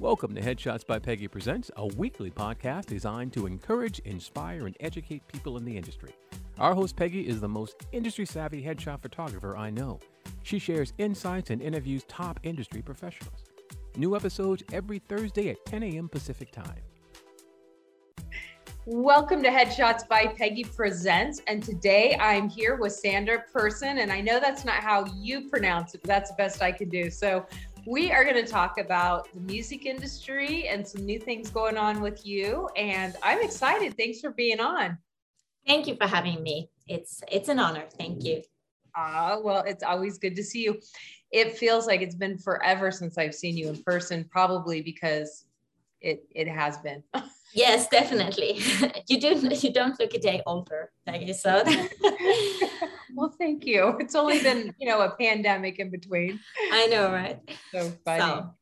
Welcome to Headshots by Peggy Presents, a weekly podcast designed to encourage, inspire, and educate people in the industry. Our host, Peggy, is the most industry savvy headshot photographer I know. She shares insights and interviews top industry professionals. New episodes every Thursday at 10 a.m. Pacific Time. Welcome to Headshots by Peggy Presents. And today I'm here with Sandra Pehrsson. And I know that's not how you pronounce it, but that's the best I can do. So we are going to talk about the music industry and some new things going on with you. And I'm excited. Thanks for being on. Thank you for having me. It's it's an honor. Thank you. Ah, uh, well, it's always good to see you. It feels like it's been forever since I've seen you in person, probably because it it has been. Yes, definitely. you do you don't look a day older, thank you. So well, thank you. It's only been, you know, a pandemic in between. I know, right? So funny. So.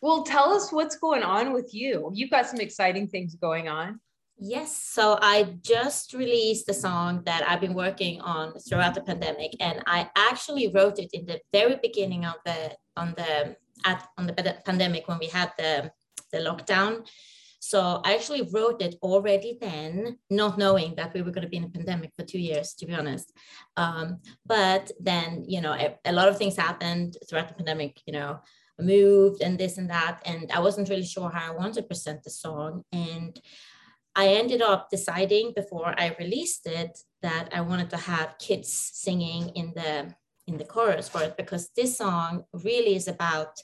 Well, tell us what's going on with you. You've got some exciting things going on. Yes. So I just released a song that I've been working on throughout the pandemic, and I actually wrote it in the very beginning of the on the at on the pandemic when we had the the lockdown so I actually wrote it already then, not knowing that we were going to be in a pandemic for two years, to be honest. Um, but then, you know, a, a, lot of things happened throughout the pandemic, you know, moved and this and that. And I wasn't really sure how I wanted to present the song. And I ended up deciding before I released it that I wanted to have kids singing in the in the chorus for it because this song really is about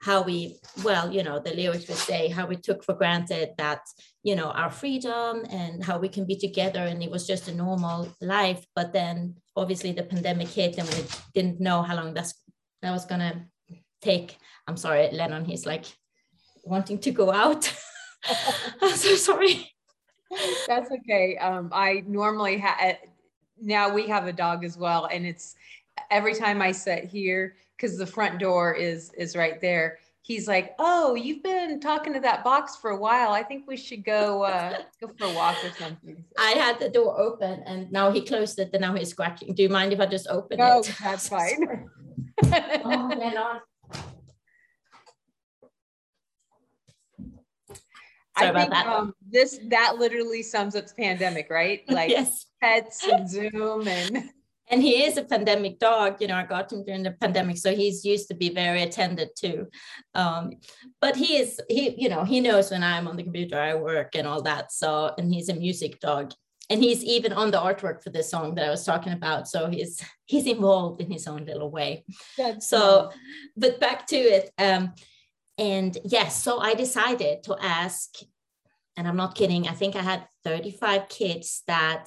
how we well you know the lyrics would say how we took for granted that you know our freedom and how we can be together and it was just a normal life. But then obviously the pandemic hit and we didn't know how long that's that was gonna take. I'm sorry lennon he's like wanting to go out. I'm so sorry. That's okay. Um, i normally have now we have a dog as well and it's every time i sit here because the front door is is right there. He's like oh you've been talking to that box for a while. I think we should go uh go for a walk or something. I had the door open and now he closed it and now he's scratching. Do you mind if i just open no, it that's fine. Oh, Sorry I think um, this that literally sums up the pandemic, right? Like yes. pets and Zoom and and he is a pandemic dog you know i got him during the pandemic so he's used to be very attended to. Um, but he is he you know he knows when i'm on the computer i work and all that so and he's a music dog. And he's even on the artwork for this song that i was talking about so he's he's involved in his own little way. That's so nice. but back to it um, and yes so i decided to ask and i'm not kidding i think i had 35 kids that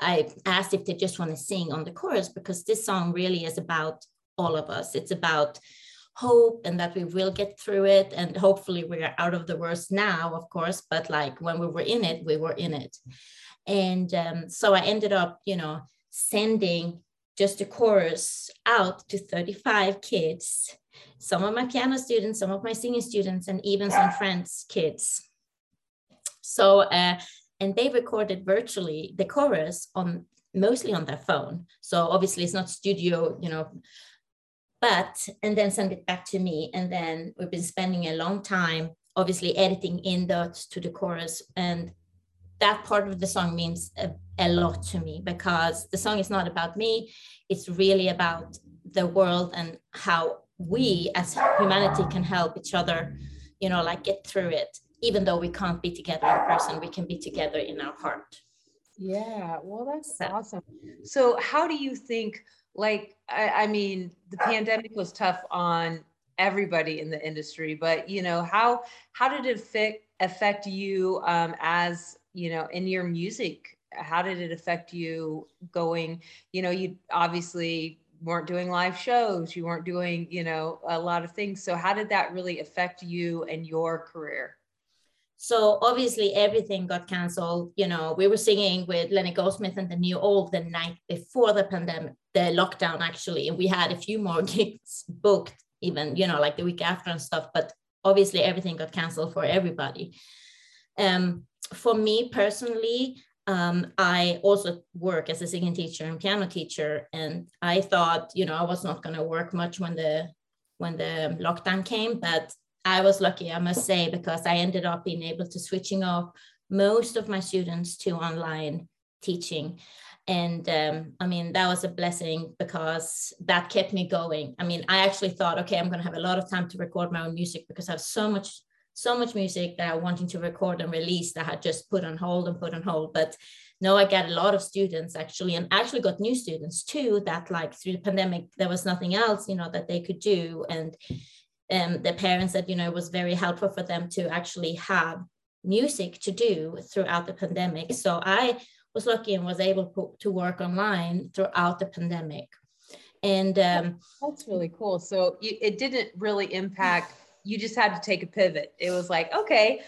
I asked if they just want to sing on the chorus because this song really is about all of us. It's about hope and that we will get through it. And hopefully we're out of the worst now, of course, but like when we were in it, we were in it. And um, so I ended up, you know, sending just a chorus out to 35 kids, some of my piano students, some of my singing students, and even some friends' kids. So uh, and they recorded virtually the chorus on mostly on their phone. So obviously it's not studio, you know, but and then send it back to me. And then we've been spending a long time obviously editing in that to the chorus. And that part of the song means a, a lot to me because the song is not about me. It's really about the world and how we as humanity can help each other, you know, like get through it even though we can't be together in person, we can be together in our heart. Yeah, well, that's so. awesome. So, how do you think? Like, I, I mean, the pandemic was tough on everybody in the industry, but you know, how how did it affect affect you um, as you know in your music? How did it affect you going? You know, you obviously weren't doing live shows, you weren't doing you know a lot of things. So, how did that really affect you and your career? So obviously everything got canceled. You know, we were singing with Lenny Goldsmith and the New Old the night before the pandemic, the lockdown actually, and we had a few more gigs booked, even you know, like the week after and stuff. But obviously everything got canceled for everybody. Um, for me personally, um, I also work as a singing teacher and piano teacher, and I thought, you know, I was not going to work much when the when the lockdown came, but I was lucky, I must say, because I ended up being able to switching off most of my students to online teaching. And um, I mean, that was a blessing because that kept me going. I mean, I actually thought, okay, I'm going to have a lot of time to record my own music because I have so much, so much music that I wanted to record and release that I had just put on hold and put on hold. But no, I got a lot of students actually, and actually got new students too. That like through the pandemic, there was nothing else, you know, that they could do, and um, the parents said, you know, it was very helpful for them to actually have music to do throughout the pandemic. So I was lucky and was able to work online throughout the pandemic. And um, that's really cool. So you, it didn't really impact, you just had to take a pivot. It was like, okay,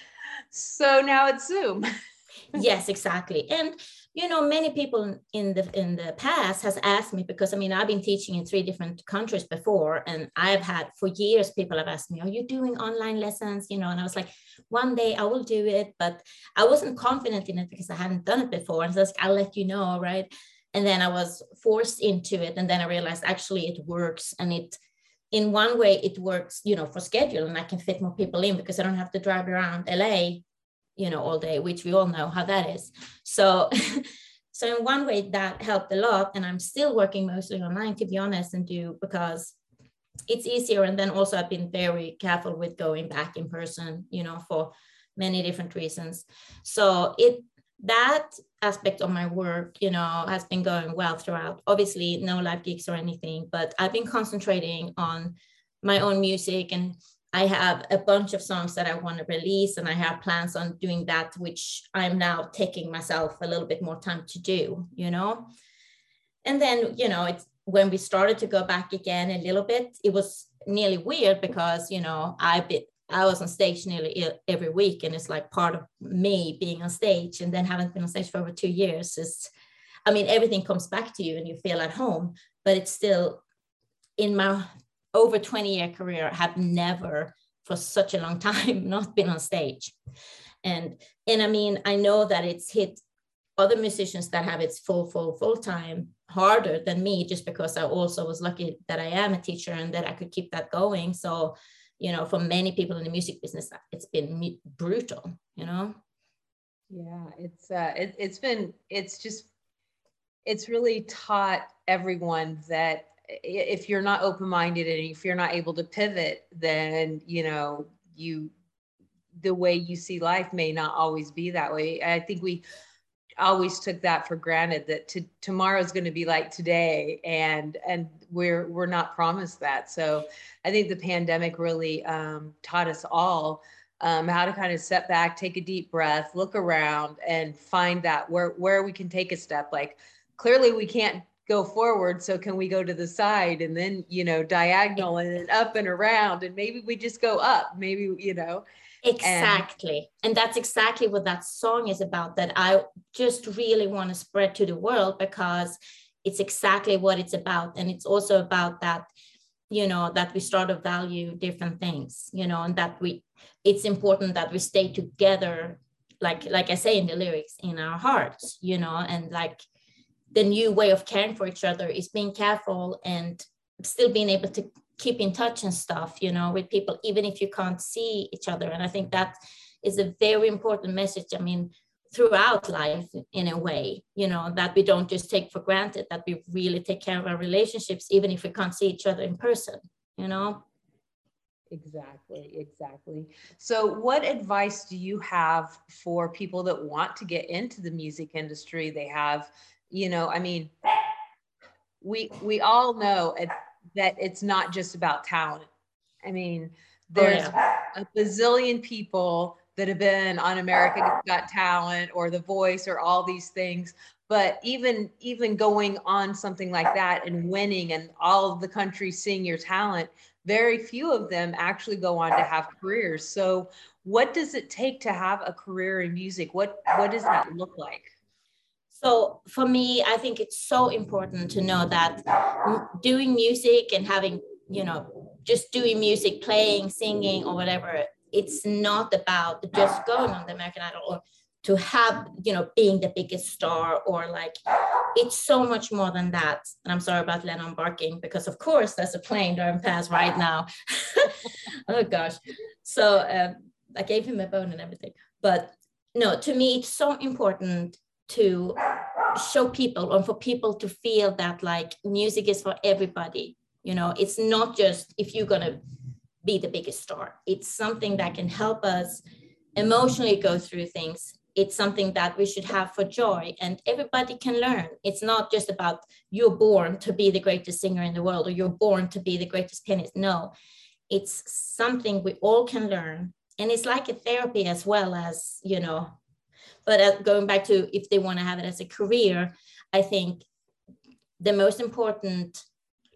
so now it's Zoom. yes, exactly. And you know many people in the in the past has asked me because i mean i've been teaching in three different countries before and i've had for years people have asked me are you doing online lessons? You know and i was like one day i will do it but i wasn't confident in it because i hadn't done it before and so I was, like, i'll let you know right? And then i was forced into it and then i realized actually it works and it in one way it works you know for schedule and i can fit more people in because i don't have to drive around la you know all day which we all know how that is. So so in one way that helped a lot and i'm still working mostly online to be honest and do because it's easier. And then also i've been very careful with going back in person you know for many different reasons. So it that aspect of my work you know has been going well throughout. Obviously no live gigs or anything but i've been concentrating on my own music and I have a bunch of songs that I want to release, and I have plans on doing that, which I'm now taking myself a little bit more time to do, you know. And then, you know, it's when we started to go back again a little bit, it was nearly weird because, you know, I bit I was on stage nearly every week, and it's like part of me being on stage, and then haven't been on stage for over two years. Is, I mean, everything comes back to you, and you feel at home, but it's still in my over 20 year career have never for such a long time not been on stage. And and i mean i know that it's hit other musicians that have its full full full time harder than me just because i also was lucky that i am a teacher and that i could keep that going. So you know for many people in the music business it's been brutal you know? Yeah it's uh it, it's been it's just it's really taught everyone that if you're not open-minded and if you're not able to pivot then you know you the way you see life may not always be that way. I think we always took that for granted that to, tomorrow's going to be like today and and we're we're not promised that. So i think the pandemic really um, taught us all um, how to kind of step back take a deep breath look around and find that where where we can take a step. Like clearly we can't go forward so can we go to the side and then you know diagonal and then up and around and maybe we just go up maybe you know? Exactly. And, and that's exactly what that song is about that i just really want to spread to the world because it's exactly what it's about. And it's also about that you know that we start to value different things you know and that we it's important that we stay together like like i say in the lyrics in our hearts you know and like the new way of caring for each other is being careful and still being able to keep in touch and stuff you know with people even if you can't see each other. And i think that is a very important message i mean throughout life in a way you know that we don't just take for granted that we really take care of our relationships even if we can't see each other in person you know exactly exactly. So what advice do you have for people that want to get into the music industry? They have you know i mean we we all know it, that it's not just about talent. I mean there's oh, yeah. a bazillion people that have been on america got talent or the voice or all these things but even even going on something like that and winning and all of the country seeing your talent very few of them actually go on to have careers. So what does it take to have a career in music? What what does that look like? So for me, I think it's so important to know that doing music and having, you know, just doing music, playing, singing, or whatever, it's not about just going on the American Idol or to have you know being the biggest star or like it's so much more than that. And i'm sorry about lennon barking because of course there's a plane driving past right now. Oh gosh. So um, i gave him a bone and everything. But no to me it's so important to show people and for people to feel that like music is for everybody. You know it's not just if you're to be the biggest star. It's something that can help us emotionally go through things it's something that we should have for joy and everybody can learn. It's not just about you're born to be the greatest singer in the world or you're born to be the greatest pianist. No it's something we all can learn and it's like a therapy as well as you know but uh, going back to if they want to have it as a career i think the most important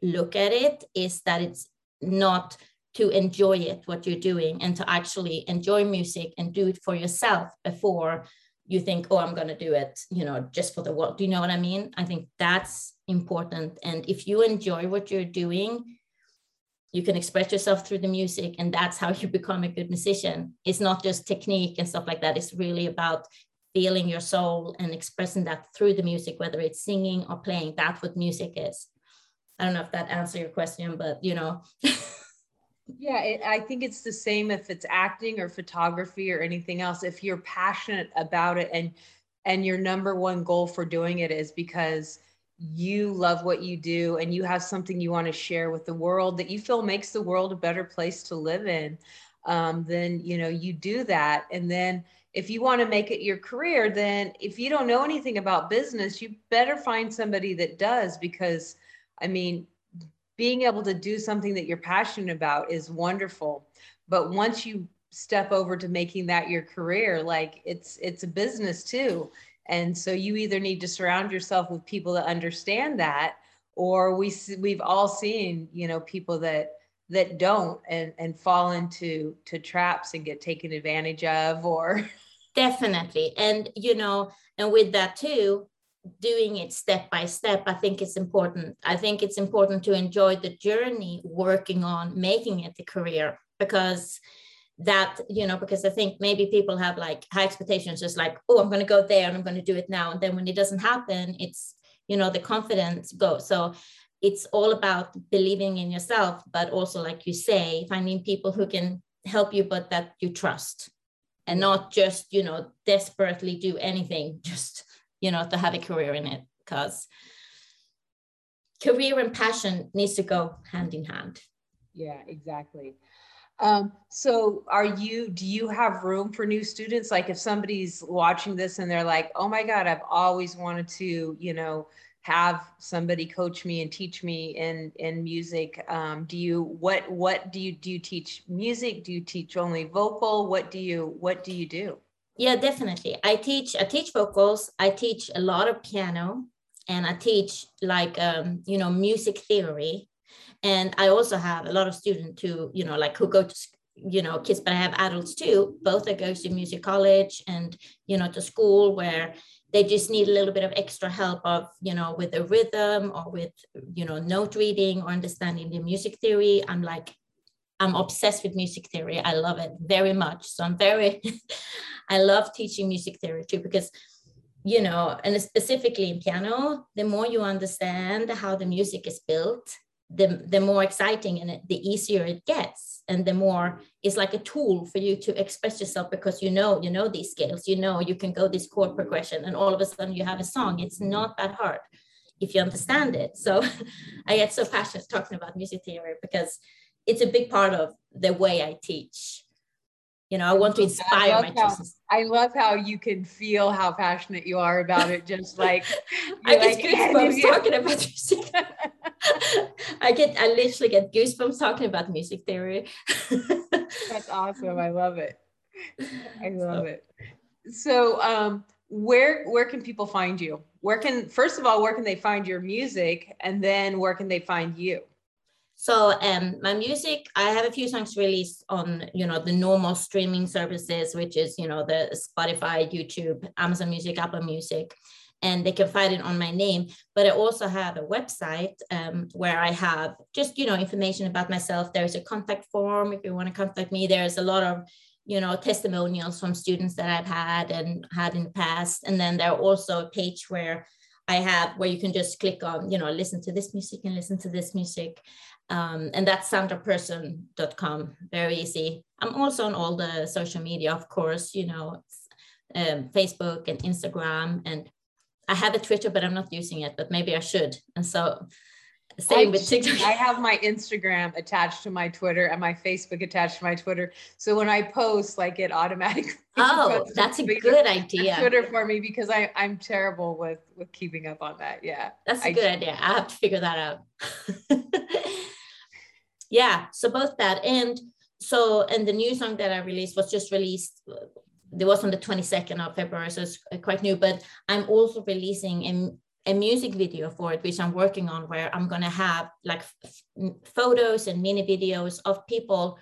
look at it is that it's not to enjoy it what you're doing and to actually enjoy music and do it for yourself before you think oh i'm going to do it you know just for the world. Do you know what i mean? I think that's important. And if you enjoy what you're doing you can express yourself through the music and that's how you become a good musician. It's not just technique and stuff like that. It's really about feeling your soul and expressing that through the music whether it's singing or playing. That's what music is. I don't know if that answers your question but you know Yeah, it, I think it's the same if it's acting or photography or anything else. If you're passionate about it and and your number one goal for doing it is because you love what you do and you have something you want to share with the world that you feel makes the world a better place to live in, um, then you know you do that. And then if you want to make it your career, then if you don't know anything about business, you better find somebody that does because I mean being able to do something that you're passionate about is wonderful. But once you step over to making that your career like it's it's a business too. And so you either need to surround yourself with people that understand that or we we've all seen you know people that that don't and and fall into to traps and get taken advantage of or definitely. And you know and with that too doing it step by step i think it's important. I think it's important to enjoy the journey working on making it a career because that you know because i think maybe people have like high expectations just like oh i'm going to go there and i'm going to do it now. And then when it doesn't happen it's you know the confidence goes. So it's all about believing in yourself but also like you say finding people who can help you but that you trust and not just you know desperately do anything just you know, to have a career in it because career and passion needs to go hand in hand. Yeah, exactly. Um, so are you, do you have room for new students? Like if somebody's watching this and they're like, oh my God, I've always wanted to, you know, have somebody coach me and teach me in, in music. Um, do you, what, what do you, do you teach music? Do you teach only vocal? What do you, what do you do? Yeah definitely. I teach i teach vocals i teach a lot of piano and i teach like um, you know music theory. And i also have a lot of students who you know like who go to you know kids but i have adults too. Both that goes to music college and you know to school where they just need a little bit of extra help of you know with the rhythm or with you know note reading or understanding the music theory. I'm like I'm obsessed with music theory. I love it very much. So I'm very, I love teaching music theory too, because, you know, and specifically in piano, the more you understand how the music is built, the, the more exciting and the easier it gets. And the more it's like a tool for you to express yourself because you know, you know these scales, you know, you can go this chord progression and all of a sudden you have a song. It's not that hard if you understand it. So I get so passionate talking about music theory because it's a big part of the way I teach. You know, I want to inspire my how, I love how you can feel how passionate you are about it. Just like I get like, goosebumps talking about music. I get, I literally get goosebumps talking about music theory. That's awesome. I love it. I love so. it. So, um, where where can people find you? Where can first of all, where can they find your music, and then where can they find you? So um, my music, I have a few songs released on, you know, the normal streaming services, which is, you know, the Spotify, YouTube, Amazon Music, Apple Music, and they can find it on my name. But I also have a website um, where I have just, you know, information about myself. There's a contact form if you want to contact me. There's a lot of you know, testimonials from students that I've had and had in the past. And then there are also a page where I have where you can just click on, you know, listen to this music and listen to this music. Um, and that's sandrapehrsson.com. Very easy. I'm also on all the social media, of course, you know, um, Facebook and Instagram. And I have a Twitter, but I'm not using it, but maybe I should. And so same I, with TikTok. I have my Instagram attached to my Twitter and my Facebook attached to my Twitter. So when I post, like it automatically. Oh, that's a good idea. Twitter for me because I I'm terrible with with keeping up on that. Yeah, that's a I, good idea. I have to figure that out. yeah, so both that and so and the new song that I released was just released. It was on the 22nd of February, so it's uh, quite new. But I'm also releasing a a music video for it, which I'm working on, where I'm gonna have like f- photos and mini videos of people,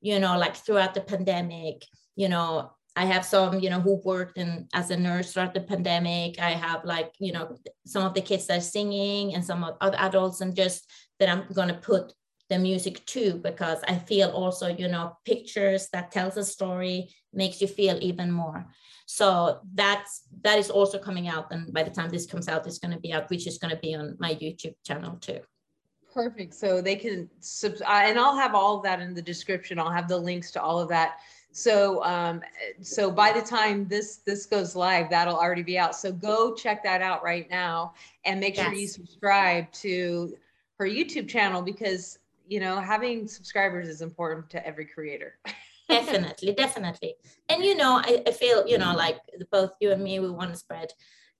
you know, like throughout the pandemic. You know, I have some, you know, who worked in as a nurse throughout the pandemic. I have like, you know, some of the kids that are singing and some of other adults, and just that I'm gonna put the music too, because I feel also, you know, pictures that tells a story makes you feel even more. So that's that is also coming out. And by the time this comes out, it's going to be out, which is going to be on my YouTube channel too. Perfect. So they can sub and I'll have all of that in the description. I'll have the links to all of that. So um, so by the time this this goes live, that'll already be out. So go check that out right now and make yes. sure you subscribe to her YouTube channel because you know having subscribers is important to every creator. definitely definitely. And you know I, I feel you know like both you and me we want to spread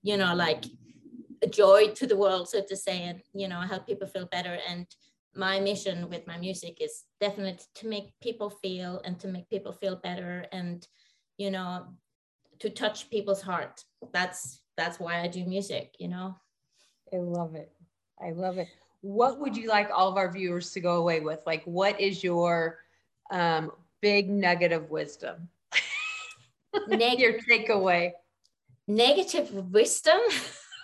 you know like joy to the world so to say and you know help people feel better. And my mission with my music is definitely to make people feel and to make people feel better and you know to touch people's heart. That's that's why i do music you know? I love it. I love it. What would you like all of our viewers to go away with? Like what is your um, big nugget of wisdom? Neg- your takeaway. Negative wisdom.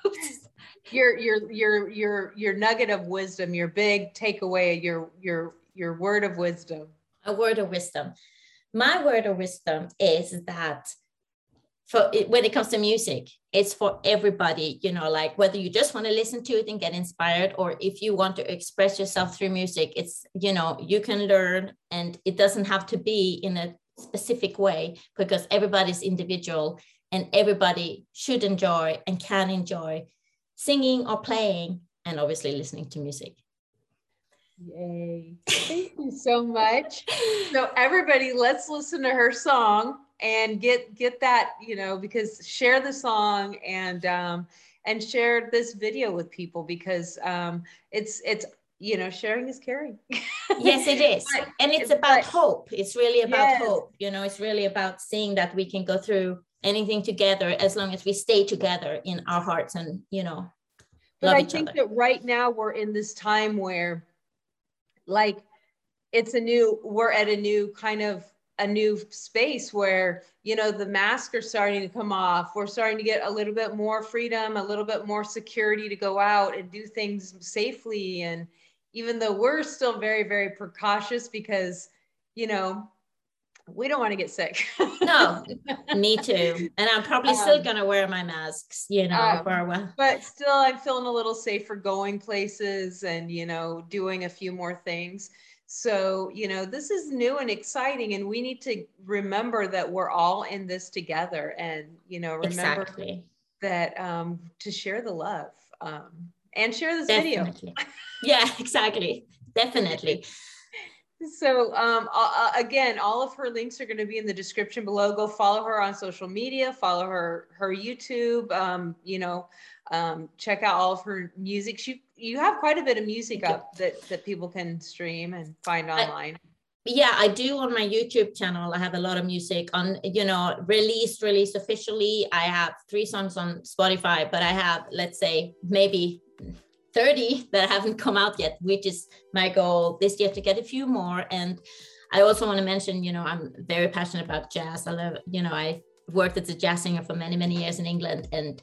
your your your your your nugget of wisdom, your big takeaway, your your your word of wisdom. A word of wisdom. My word of wisdom is that for when it comes to music, it's for everybody, you know, like whether you just want to listen to it and get inspired, or if you want to express yourself through music, it's, you know, you can learn and it doesn't have to be in a specific way because everybody's individual and everybody should enjoy and can enjoy singing or playing and obviously listening to music. Yay. Thank you so much. So, everybody, let's listen to her song and get get that you know because share the song and um and share this video with people because um it's it's you know sharing is caring yes it is but, and it's about but, hope it's really about yes. hope you know it's really about seeing that we can go through anything together as long as we stay together in our hearts and you know but i think other. that right now we're in this time where like it's a new we're at a new kind of a new space where you know the masks are starting to come off. We're starting to get a little bit more freedom a little bit more security to go out and do things safely. And even though we're still very very precautious because you know we don't want to get sick. No me too. And i'm probably um, still going to wear my masks you know um, for a while. but still i'm feeling a little safer going places and you know doing a few more things so, you know, this is new and exciting, and we need to remember that we're all in this together and, you know, remember exactly. that um, to share the love um, and share this Definitely. video. yeah, exactly. Definitely. So um, uh, again, all of her links are going to be in the description below. Go follow her on social media, follow her her YouTube. Um, you know, um, check out all of her music. She you have quite a bit of music up that that people can stream and find online. I, yeah, I do on my YouTube channel. I have a lot of music on, you know, released, released officially. I have three songs on Spotify, but I have, let's say, maybe 30 that haven't come out yet, which is my goal this year to get a few more. And I also want to mention, you know, I'm very passionate about jazz. I love, you know, I worked as a jazz singer for many, many years in England. And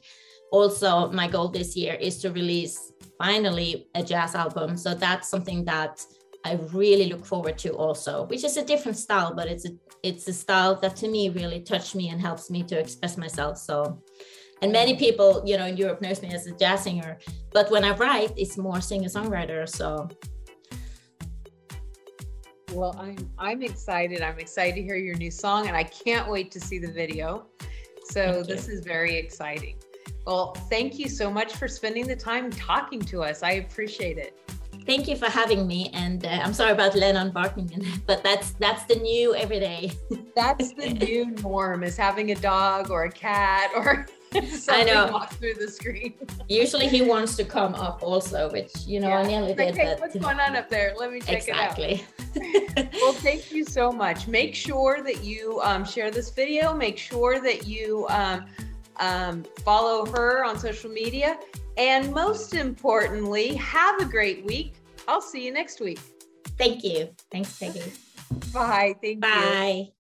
also my goal this year is to release finally a jazz album. So that's something that I really look forward to also, which is a different style, but it's a it's a style that to me really touched me and helps me to express myself. So and many people, you know, in Europe knows me as a jazz singer, but when I write, it's more singer-songwriter. So well, I'm I'm excited. I'm excited to hear your new song and I can't wait to see the video. So this is very exciting. Well, thank you so much for spending the time talking to us. I appreciate it. Thank you for having me, and uh, I'm sorry about Lennon barking, but that's that's the new everyday. that's the new norm: is having a dog or a cat or I know. Walk through the screen. Usually he wants to come up also, which you know yeah. I nearly did. Hey, what's going on up there? Let me check exactly. it out. Exactly. Well, thank you so much. Make sure that you um, share this video. Make sure that you um, um, follow her on social media. And most importantly, have a great week. I'll see you next week. Thank you. Thanks, Peggy. Bye. Thank Bye. you.